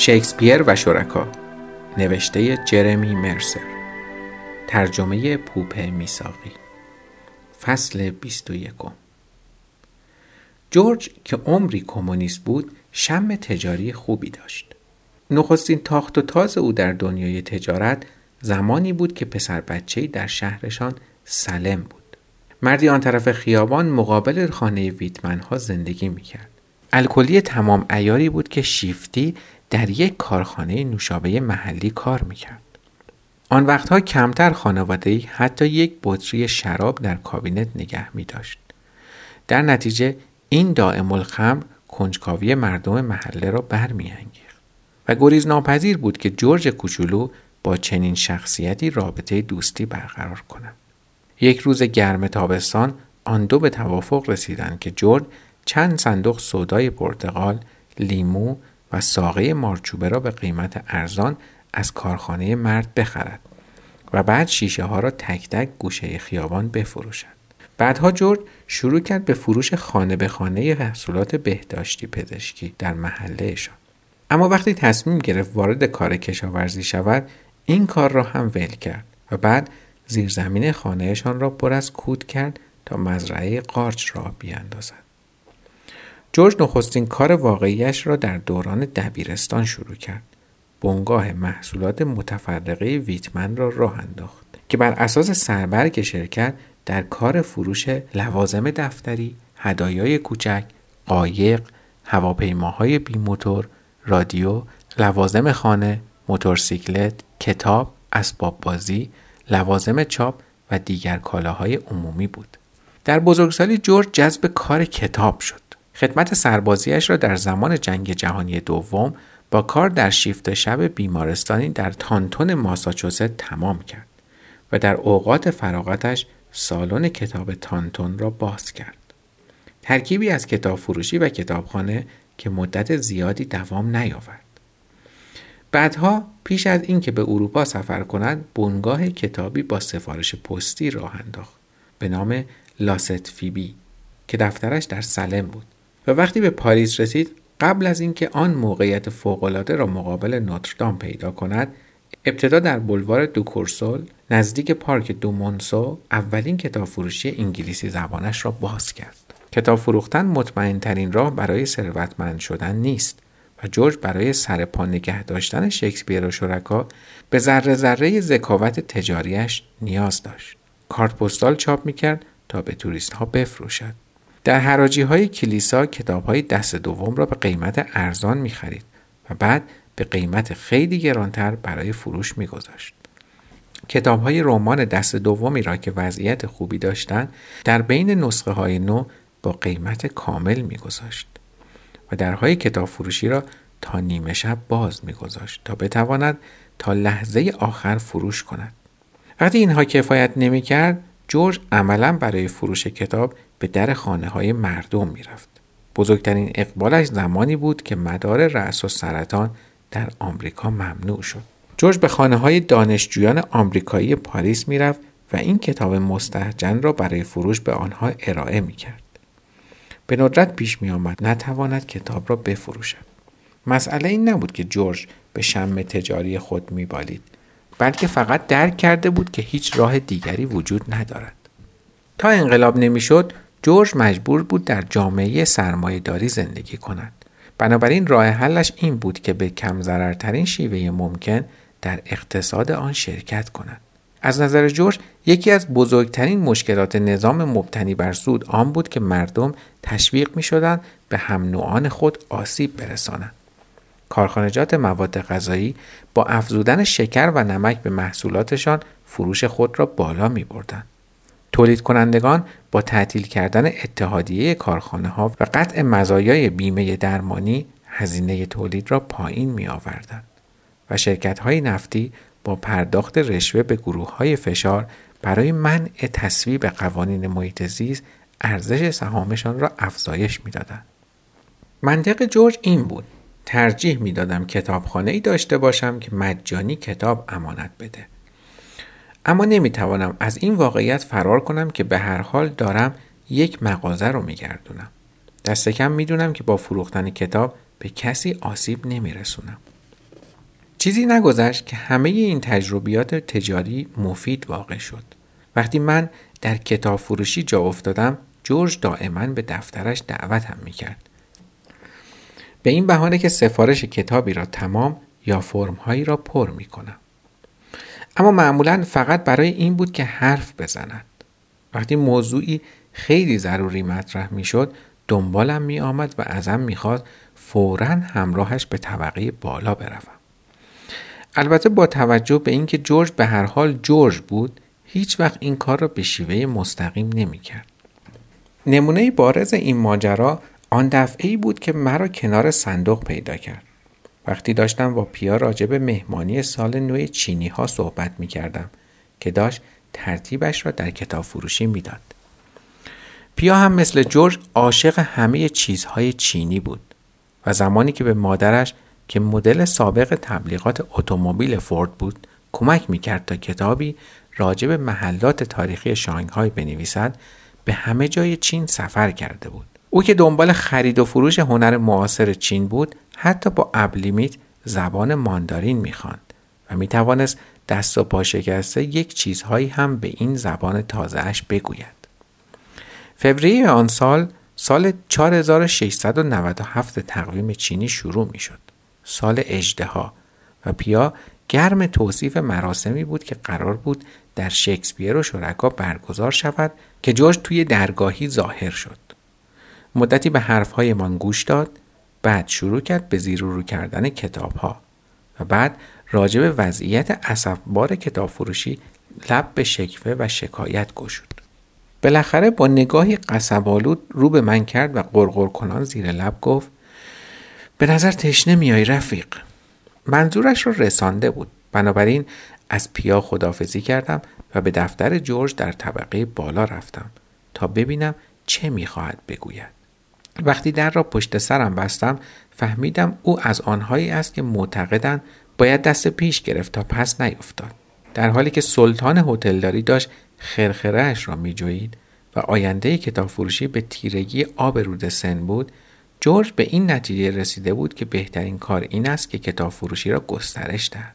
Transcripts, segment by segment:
شکسپیر و شرکا. نوشته جرمی مرسر. ترجمه پوپه میساقی. فصل 21 جورج که عمری کمونیست بود شم تجاری خوبی داشت. نخستین تاخت و تاز او در دنیای تجارت زمانی بود که پسر بچه‌ای در شهرشان سلم بود. مردی آن طرف خیابان مقابل خانه ویتمن ها زندگی می‌کرد. الکلی تمام ایاری بود که شیفتی در یک کارخانه نوشابه محلی کار می‌کرد. آن وقتها کمتر خانواده حتی یک بطری شراب در کابینت نگه می داشت. در نتیجه این دائم الخمر کنجکاوی مردم محله را برمیانگیخت و گریز ناپذیر بود که جورج کوچولو با چنین شخصیتی رابطه دوستی برقرار کند. یک روز گرم تابستان آن دو به توافق رسیدند که جورج چند صندوق سودای پرتغال، لیمو و ساقه مارچوبه را به قیمت ارزان از کارخانه مرد بخرد و بعد شیشه ها را تک تک گوشه خیابان بفروشد. بعدها جورج شروع کرد به فروش خانه به خانه محصولات بهداشتی پزشکی در محلهشان. اما وقتی تصمیم گرفت وارد کار کشاورزی شود این کار را هم ول کرد و بعد زیرزمین خانهشان را پر از کود کرد تا مزرعه قارچ را بیاندازد. جورج نخستین کار واقعیش را در دوران دبیرستان شروع کرد. بنگاه محصولات متفرقه ویتمن را راه انداخت که بر اساس سربرگ شرکت در کار فروش لوازم دفتری، هدایای کوچک، قایق، هواپیماهای بیموتور، رادیو، لوازم خانه، موتورسیکلت، کتاب، اسباب بازی، لوازم چاپ و دیگر کالاهای عمومی بود. در بزرگسالی جورج جذب کار کتاب شد. خدمت سربازیش را در زمان جنگ جهانی دوم با کار در شیفت شب بیمارستانی در تانتون ماساچوست تمام کرد و در اوقات فراغتش سالن کتاب تانتون را باز کرد. ترکیبی از کتاب فروشی و کتابخانه که مدت زیادی دوام نیاورد. بعدها پیش از اینکه به اروپا سفر کند بنگاه کتابی با سفارش پستی راه انداخت به نام لاست فیبی که دفترش در سلم بود و وقتی به پاریس رسید قبل از اینکه آن موقعیت فوقالعاده را مقابل نوتردام پیدا کند ابتدا در بلوار دوکورسول نزدیک پارک دومونسو اولین کتاب فروشی انگلیسی زبانش را باز کرد. کتاب فروختن مطمئن ترین راه برای ثروتمند شدن نیست و جورج برای سرپا نگه داشتن شکسپیر و شرکا به ذره ذره ذکاوت تجاریش نیاز داشت. کارت پستال چاپ می‌کرد تا به توریست ها بفروشد. در حراجی های کلیسا کتاب های دست دوم را به قیمت ارزان می خرید و بعد به قیمت خیلی گرانتر برای فروش می گذاشت. کتاب های رمان دست دومی را که وضعیت خوبی داشتند در بین نسخه های نو با قیمت کامل می گذاشت و درهای کتاب فروشی را تا نیمه شب باز می گذاشت تا بتواند تا لحظه آخر فروش کند. وقتی اینها کفایت نمی کرد جورج عملا برای فروش کتاب به در خانه های مردم می‌رفت. بزرگترین اقبالش زمانی بود که مدار رأس و سرطان در آمریکا ممنوع شد. جورج به خانه های دانشجویان آمریکایی پاریس می‌رفت و این کتاب مستحجن را برای فروش به آنها ارائه می کرد. به ندرت پیش می آمد نتواند کتاب را بفروشد. مسئله این نبود که جورج به شم تجاری خود می بالید بلکه فقط درک کرده بود که هیچ راه دیگری وجود ندارد. تا انقلاب نمی‌شد جورج مجبور بود در جامعه داری زندگی کند. بنابراین راه حلش این بود که به کم ضررترین شیوه ممکن در اقتصاد آن شرکت کند. از نظر جورج یکی از بزرگترین مشکلات نظام مبتنی بر سود آن بود که مردم تشویق می شدن به هم نوعان خود آسیب برسانند. کارخانجات مواد غذایی با افزودن شکر و نمک به محصولاتشان فروش خود را بالا می بردن. تولید کنندگان با تعطیل کردن اتحادیه کارخانه ها و قطع مزایای بیمه درمانی هزینه تولید را پایین می آوردن و شرکت های نفتی با پرداخت رشوه به گروه های فشار برای منع تصویب قوانین محیط زیست ارزش سهامشان را افزایش می‌دادند. منطق جورج این بود ترجیح می‌دادم کتابخانه ای داشته باشم که مجانی کتاب امانت بده اما نمی‌توانم از این واقعیت فرار کنم که به هر حال دارم یک مغازه رو میگردونم. دست کم می‌دونم که با فروختن کتاب به کسی آسیب نمیرسونم. چیزی نگذشت که همه این تجربیات تجاری مفید واقع شد. وقتی من در کتاب فروشی جا افتادم جورج دائما به دفترش دعوتم می‌کرد. به این بهانه که سفارش کتابی را تمام یا فرمهایی را پر می‌کنم. اما معمولا فقط برای این بود که حرف بزند وقتی موضوعی خیلی ضروری مطرح می‌شد دنبالم می آمد و ازم می‌خواست فورا همراهش به طبقه بالا بروم البته با توجه به اینکه جورج به هر حال جورج بود هیچ وقت این کار را به شیوه مستقیم نمی کرد. نمونه بارز این ماجرا آن دفعه بود که مرا کنار صندوق پیدا کرد. وقتی داشتم با پیا راجع به مهمانی سال نو چینی ها صحبت می کردم که داشت ترتیبش را در کتاب فروشی می‌داد. پیا هم مثل جورج عاشق همه چیزهای چینی بود و زمانی که به مادرش که مدل سابق تبلیغات اتومبیل فورد بود کمک می‌کرد تا کتابی راجع به محلات تاریخی شانگهای بنویسد به همه جای چین سفر کرده بود او که دنبال خرید و فروش هنر معاصر چین بود حتی با ابلیمیت زبان ماندارین می‌خواند و می‌توانست دست و پا شکسته یک چیزهایی هم به این زبان تازهش بگوید فوریه آن سال سال 4697 تقویم چینی شروع می شد. سال اجدها و پیا گرم توصیف مراسمی بود که قرار بود در شکسپیر و شرکا برگزار شود که جورج توی درگاهی ظاهر شد. مدتی به حرفهایمان گوش داد بعد شروع کرد به زیر رو کردن کتاب ها و بعد راجع به وضعیت اصفبار کتاب فروشی لب به شکوه و شکایت گشود. بالاخره با نگاهی قصبالود رو به من کرد و قرقر کنان زیر لب گفت به نظر تشنه میای رفیق. منظورش رو رسانده بود. بنابراین از پیا خدافزی کردم و به دفتر جورج در طبقه بالا رفتم تا ببینم چه می‌خواهد بگوید. وقتی در را پشت سرم بستم فهمیدم او از آنهایی است که معتقدند باید دست پیش گرفت تا پس نیفتاد. در حالی که سلطان هتلداری داشت خرخرهش را میجویید و آینده کتاب فروشی به تیرگی آب رود سن بود جورج به این نتیجه رسیده بود که بهترین کار این است که کتاب فروشی را گسترش دهد.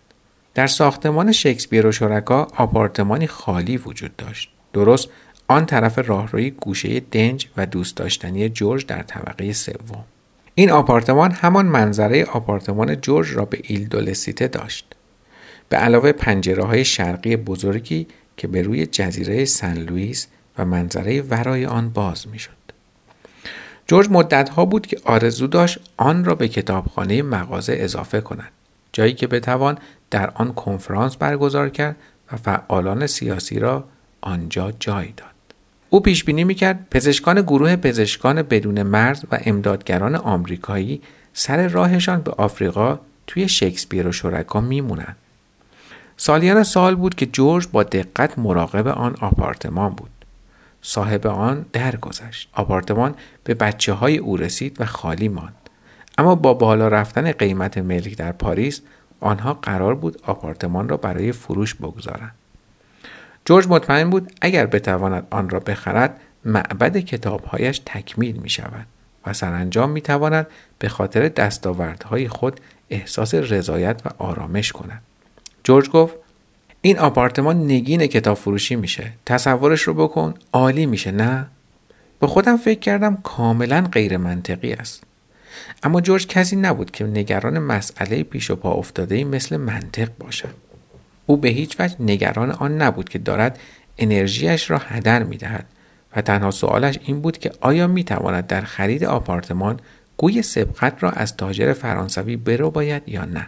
در ساختمان شکسپیر و شرکا آپارتمانی خالی وجود داشت. درست آن طرف راهروی گوشه دنج و دوست داشتنی جورج در طبقه سوم. این آپارتمان همان منظره آپارتمان جورج را به ایل دولسیته داشت. به علاوه پنجره های شرقی بزرگی که به روی جزیره سن لوئیس و منظره ورای آن باز می شد. جورج مدتها بود که آرزو داشت آن را به کتابخانه مغازه اضافه کند جایی که بتوان در آن کنفرانس برگزار کرد و فعالان سیاسی را آنجا جای داد. او پیش بینی می‌کرد پزشکان گروه پزشکان بدون مرز و امدادگران آمریکایی سر راهشان به آفریقا توی شکسپیر و شرکا میمونند سالیان سال بود که جورج با دقت مراقب آن آپارتمان بود. صاحب آن درگذشت. آپارتمان به بچه های او رسید و خالی ماند. اما با بالا رفتن قیمت ملک در پاریس آنها قرار بود آپارتمان را برای فروش بگذارند. جورج مطمئن بود اگر بتواند آن را بخرد معبد کتابهایش تکمیل می شود و سرانجام می تواند به خاطر دستاوردهای خود احساس رضایت و آرامش کند. جورج گفت این آپارتمان نگین کتاب فروشی میشه. تصورش رو بکن عالی میشه نه؟ به خودم فکر کردم کاملا غیر منطقی است. اما جورج کسی نبود که نگران مسئله پیش و پا افتاده مثل منطق باشد. او به هیچ وجه نگران آن نبود که دارد انرژیش را هدر می‌دهد و تنها سوالش این بود که آیا می‌تواند در خرید آپارتمان گوی سبقت را از تاجر فرانسوی برو باید یا نه؟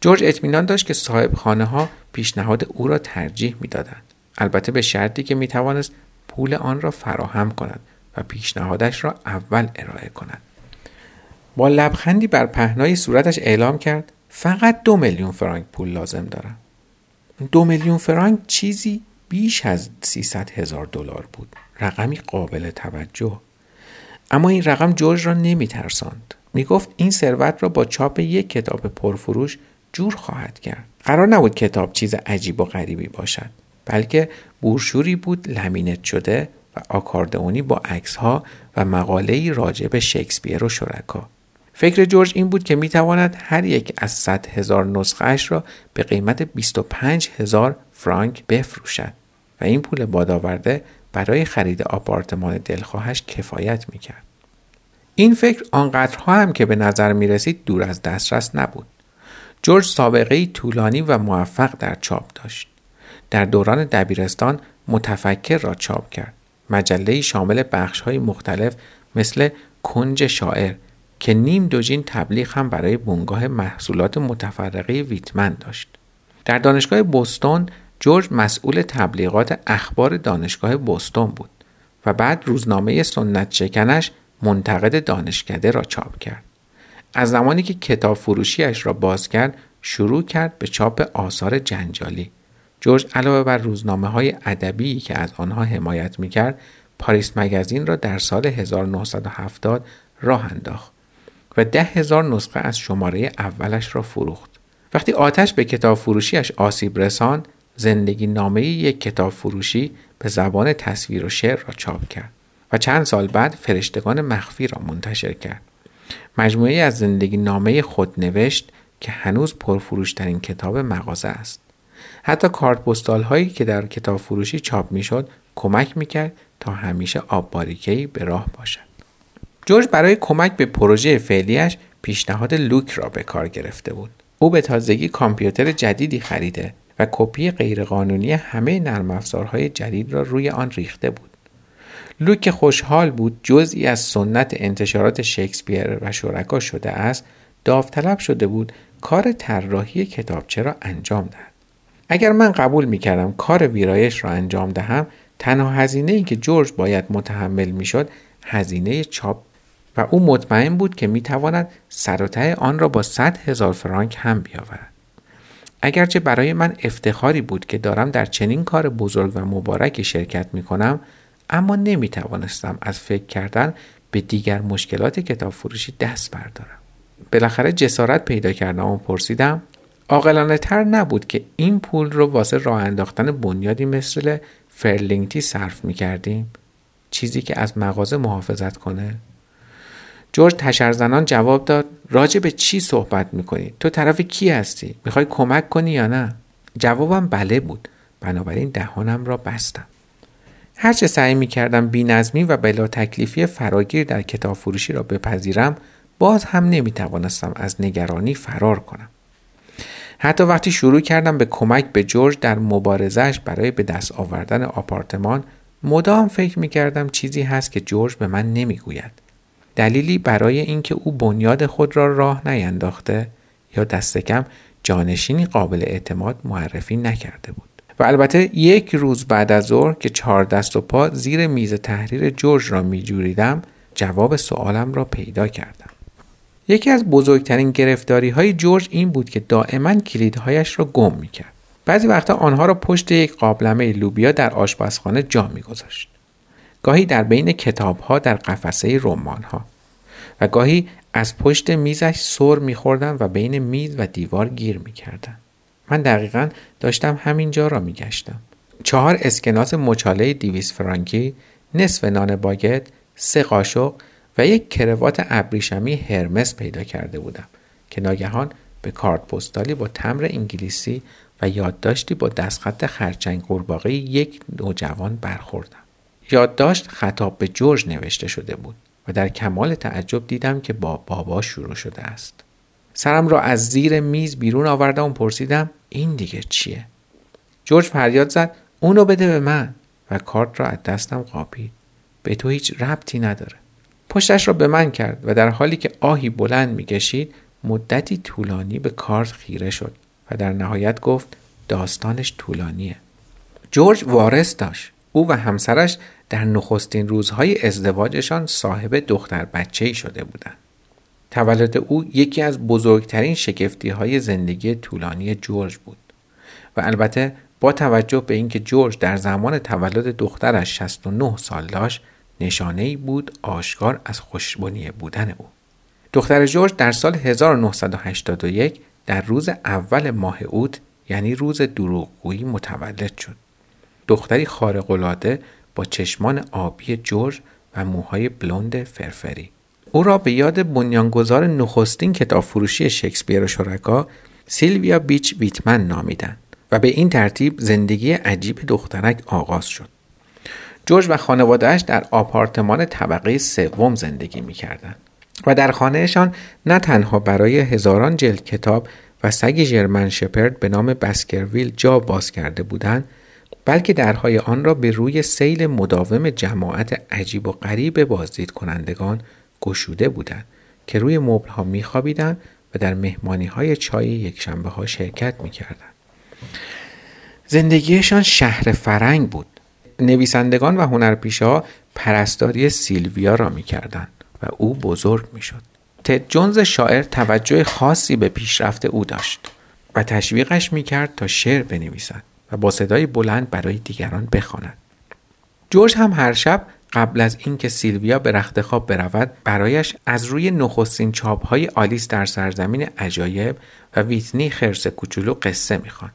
جورج اطمینان داشت که صاحب خانه ها پیشنهاد او را ترجیح می‌دادند. البته به شرطی که می توانست پول آن را فراهم کند و پیشنهادش را اول ارائه کند. با لبخندی بر پهنای صورتش اعلام کرد فقط دو میلیون فرانک پول لازم دارم. دو میلیون فرانک چیزی بیش از 300 هزار دلار بود. رقمی قابل توجه. اما این رقم جورج را نمی ترساند می گفت این ثروت را با چاپ یک کتاب پرفروش جور خواهد کرد. قرار نبود کتاب چیز عجیب و غریبی باشد بلکه بورشوری بود لمینت شده و آکاردئونی با عکس ها و مقاله راجع به شکسپیر و شرکا. فکر جورج این بود که می‌تواند هر یک از 100 هزار نسخه را به قیمت 25 هزار فرانک بفروشد و این پول بادآورده برای خرید آپارتمان دلخواهش کفایت می‌کرد. این فکر آنقدرها هم که به نظر می رسید دور از دسترس نبود. جورج سابقه طولانی و موفق در چاپ داشت. در دوران دبیرستان متفکر را چاپ کرد. مجله شامل بخش های مختلف مثل کنج شاعر که نیم دوجین تبلیغ هم برای بنگاه محصولات متفرقه ویتمن داشت. در دانشگاه بوستون جورج مسئول تبلیغات اخبار دانشگاه بوستون بود و بعد روزنامه سنت شکنش منتقد دانشکده را چاپ کرد. از زمانی که کتاب فروشیش را باز کرد شروع کرد به چاپ آثار جنجالی. جورج علاوه بر روزنامه های ادبی که از آنها حمایت می کرد پاریس مگزین را در سال 1970 راه انداخت و ده هزار نسخه از شماره اولش را فروخت. وقتی آتش به کتاب فروشیش آسیب رسان زندگی نامه یک کتاب فروشی به زبان تصویر و شعر را چاپ کرد و چند سال بعد فرشتگان مخفی را منتشر کرد. مجموعه از زندگی نامه خود نوشت که هنوز پرفروشترین کتاب مغازه است. حتی کارت پستال هایی که در کتاب فروشی چاپ می‌شد کمک می‌کرد تا همیشه آب باریکهی به راه باشد. جورج برای کمک به پروژه فعلیش پیشنهاد لوک را به کار گرفته بود. او به تازگی کامپیوتر جدیدی خریده و کپی غیرقانونی همه نرم افزارهای جدید را روی آن ریخته بود. لوک خوشحال بود جزئی از سنت انتشارات شکسپیر و شرکا شده است داوطلب شده بود کار طراحی کتابچه را انجام دهد اگر من قبول می کردم کار ویرایش را انجام دهم تنها هزینه ای که جورج باید متحمل می شد هزینه چاپ و او مطمئن بود که می تواند سر آن را با 100 هزار فرانک هم بیاورد. اگرچه برای من افتخاری بود که دارم در چنین کار بزرگ و مبارکی شرکت می کنم اما نمی توانستم از فکر کردن به دیگر مشکلات کتاب فروشی دست بردارم. بالاخره جسارت پیدا کردم و پرسیدم عاقلانه تر نبود که این پول رو واسه راه انداختن بنیادی مثل فرلینگتی صرف می کردیم چیزی که از مغازه محافظت کنه جورج تشرزنان جواب داد راجع به چی صحبت می‌کنی؟ تو طرف کی هستی؟ می‌خوای کمک کنی یا نه؟ جوابم بله بود بنابراین دهانم را بستم هرچه سعی می‌کردم بی نظمی و بلا تکلیفی فراگیر در کتاب فروشی را بپذیرم باز هم نمی توانستم از نگرانی فرار کنم. حتی وقتی شروع کردم به کمک به جورج در مبارزش برای به دست آوردن آپارتمان مدام فکر می کردم چیزی هست که جورج به من نمی گوید. دلیلی برای اینکه او بنیاد خود را راه نینداخته یا دست کم جانشینی قابل اعتماد معرفی نکرده بود. و البته یک روز بعد از ظهر که چهار دست و پا زیر میز تحریر جورج را می جوریدم جواب سوالم را پیدا کردم. یکی از بزرگترین گرفتاری های جورج این بود که دائما کلیدهایش را گم می کرد. بعضی وقتا آنها را پشت یک قابلمه لوبیا در آشپزخانه جا می گذاشت. گاهی در بین کتاب ها در قفسه رمان ها و گاهی از پشت میزش سر میخوردن و بین میز و دیوار گیر می‌کردن. من دقیقا داشتم همینجا را میگشتم. چهار اسکناس مچاله دیویس فرانکی، نصف نان باگت، سه قاشق و یک کروات ابریشمی هرمس پیدا کرده بودم که ناگهان به کارت پستالی با تمر انگلیسی و یادداشتی با دستخط خرچنگ قورباغه یک نوجوان برخوردم. یادداشت خطاب به جورج نوشته شده بود و در کمال تعجب دیدم که با بابا شروع شده است. سرم را از زیر میز بیرون آوردم و پرسیدم این دیگه چیه؟ جورج فریاد زد اونو بده به من و کارت را از دستم قاپید. به تو هیچ ربطی نداره. پشتش را به من کرد و در حالی که آهی بلند می‌کشید مدتی طولانی به کارت خیره شد و در نهایت گفت داستانش طولانیه. جورج وارث داشت. او و همسرش در نخستین روزهای ازدواجشان صاحب دختر بچه شده بودند. تولد او یکی از بزرگترین شگفتی های زندگی طولانی جورج بود و البته با توجه به اینکه جورج در زمان تولد دخترش 69 سال داشت نشانه ای بود آشکار از خوشبنی بودن او. دختر جورج در سال 1981 در روز اول ماه اوت یعنی روز دروغگویی متولد شد. دختری خارق‌العاده با چشمان آبی جورج و موهای بلوند فرفری. او را به یاد بنیانگذار نخستین کتاب فروشی شکسپیر و شرکا سیلویا بیچ ویتمن نامیدند و به این ترتیب زندگی عجیب دخترک آغاز شد. جورج و خانوادهش در آپارتمان طبقه سوم زندگی می کردن. و در خانهشان نه تنها برای هزاران جلد کتاب و سگ جرمن شپرد به نام بسکرویل جا باز کرده بودند بلکه درهای آن را به روی سیل مداوم جماعت عجیب و غریب بازدید کنندگان گشوده بودند که روی مبل ها می خوابیدن و در مهمانی های چای یکشنبه ها شرکت می کردن. زندگیشان شهر فرنگ بود. نویسندگان و هنرپیشه ها پرستاری سیلویا را می کردن و او بزرگ می شد. تد جونز شاعر توجه خاصی به پیشرفت او داشت و تشویقش می کرد تا شعر بنویسد با صدای بلند برای دیگران بخواند. جورج هم هر شب قبل از اینکه سیلویا به رخت خواب برود برایش از روی نخستین چاپ های آلیس در سرزمین عجایب و ویتنی خرس کوچولو قصه می‌خوان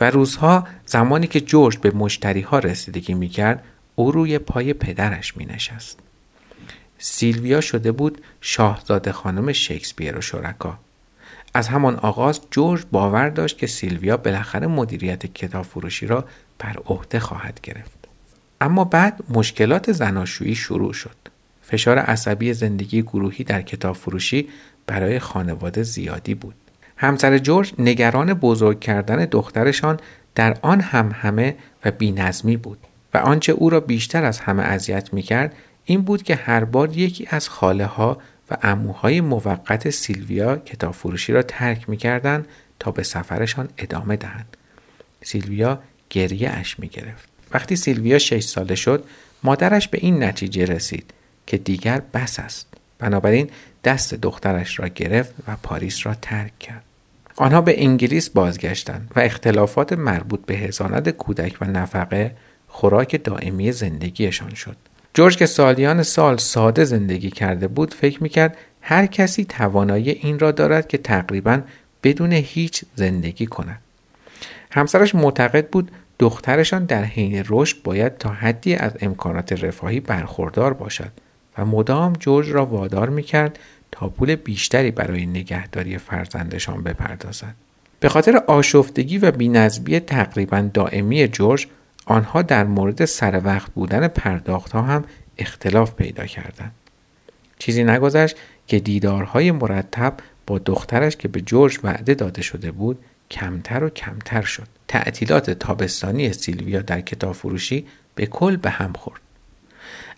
و روزها زمانی که جورج به مشتری ها رسیدگی می‌کرد او روی پای پدرش می نشست. سیلویا شده بود شاهزاده خانم شکسپیر و شرکا. از همان آغاز جورج باور داشت که سیلویا بالاخره مدیریت کتاب فروشی را بر عهده خواهد گرفت. اما بعد مشکلات زناشویی شروع شد. فشار عصبی زندگی گروهی در کتاب فروشی برای خانواده زیادی بود. همسر جورج نگران بزرگ کردن دخترشان در آن هم همه و بینظمی بود و آنچه او را بیشتر از همه اذیت می کرد این بود که هر بار یکی از خاله ها و اموهای موقت سیلویا کتاب فروشی را ترک می کردن تا به سفرشان ادامه دهند. سیلویا گریه اش می گرفت. وقتی سیلویا شش ساله شد مادرش به این نتیجه رسید که دیگر بس است بنابراین دست دخترش را گرفت و پاریس را ترک کرد آنها به انگلیس بازگشتند و اختلافات مربوط به هزانت کودک و نفقه خوراک دائمی زندگیشان شد جورج که سالیان سال ساده زندگی کرده بود فکر می‌کرد هر کسی توانایی این را دارد که تقریبا بدون هیچ زندگی کند. همسرش معتقد بود دخترشان در حین رشد باید تا حدی از امکانات رفاهی برخوردار باشد و مدام جورج را وادار می‌کرد تا پول بیشتری برای نگهداری فرزندشان بپردازد. به خاطر آشفتگی و بینظمی تقریبا دائمی جورج آنها در مورد سر وقت بودن پرداخت ها هم اختلاف پیدا کردند. چیزی نگذشت که دیدارهای مرتب با دخترش که به جورج وعده داده شده بود کمتر و کمتر شد. تعطیلات تابستانی سیلویا در کتاب فروشی به کل به هم خورد.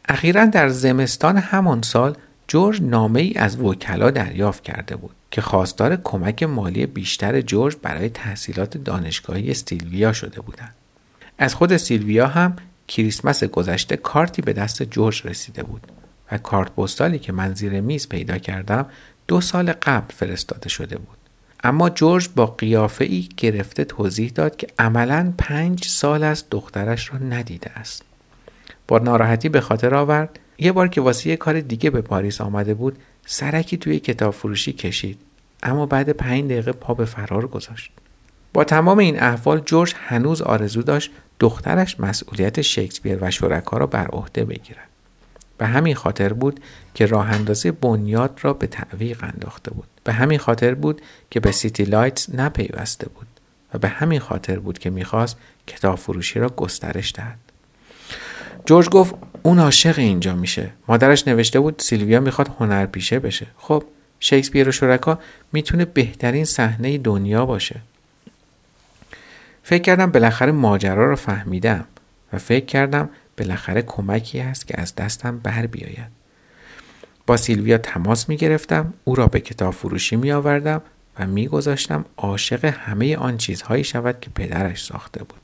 اخیرا در زمستان همان سال جورج نامه ای از وکلا دریافت کرده بود که خواستار کمک مالی بیشتر جورج برای تحصیلات دانشگاهی سیلویا شده بودند. از خود سیلویا هم کریسمس گذشته کارتی به دست جورج رسیده بود و کارت پستالی که من زیر میز پیدا کردم دو سال قبل فرستاده شده بود. اما جورج با قیافه ای گرفته توضیح داد که عملا پنج سال از دخترش را ندیده است. با ناراحتی به خاطر آورد یه بار که واسه یه کار دیگه به پاریس آمده بود سرکی توی کتاب فروشی کشید اما بعد پنج دقیقه پا به فرار گذاشت. با تمام این احوال جورج هنوز آرزو داشت دخترش مسئولیت شکسپیر و شرکا را بر عهده بگیرد. به همین خاطر بود که راه اندازی بنیاد را به تعویق انداخته بود. به همین خاطر بود که به City Lights نپیوسته بود و به همین خاطر بود که می‌خواست کتاب فروشی را گسترش دهد. جورج گفت اون عاشق اینجا میشه. مادرش نوشته بود سیلویا می‌خواد هنرپیشه بشه. خب شکسپیر و شرکا می‌تونه بهترین صحنه دنیا باشه. فکر کردم بالاخره ماجرا رو فهمیدم و فکر کردم بالاخره کمکی هست که از دستم بر بیاید. با سیلویا تماس می گرفتم او را به کتاب فروشی می آوردم و می گذاشتم عاشق همه آن چیزهایی شود که پدرش ساخته بود.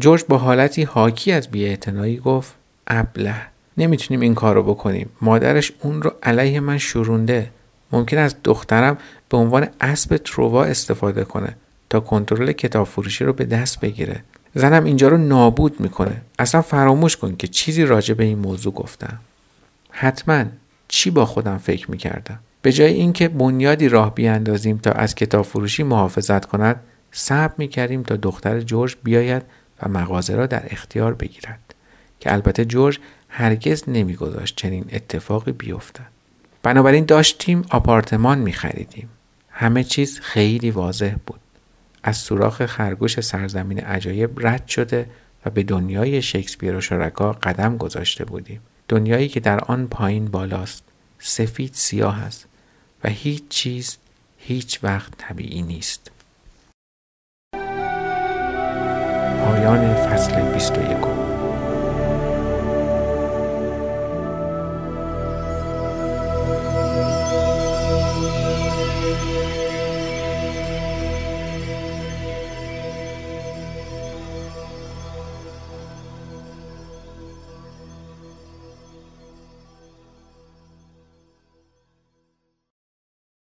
جورج با حالتی حاکی از بیاعتنایی گفت ابله نمی‌تونیم این کار رو بکنیم مادرش اون رو علیه من شورونده ممکن است دخترم به عنوان اسب تروا استفاده کنه تا کنترل کتاب فروشی رو به دست بگیره. زنم اینجا رو نابود می‌کنه. اصلا فراموش کن که چیزی راجع به این موضوع گفتم. حتما چی با خودم فکر می‌کردم؟ به جای اینکه بنیادی راه بیاندازیم تا از کتاب فروشی محافظت کند صبر می‌کردیم تا دختر جورج بیاید و مغازه را در اختیار بگیرد. که البته جورج هرگز نمیگذاشت چنین اتفاقی بیفتد. بنابراین داشتیم آپارتمان می خریدیم. همه چیز خیلی واضح بود. از سوراخ خرگوش سرزمین عجایب رد شده و به دنیای شکسپیر و شرکا قدم گذاشته بودیم. دنیایی که در آن پایین بالاست. سفید سیاه است و هیچ چیز هیچ وقت طبیعی نیست. پایان فصل 21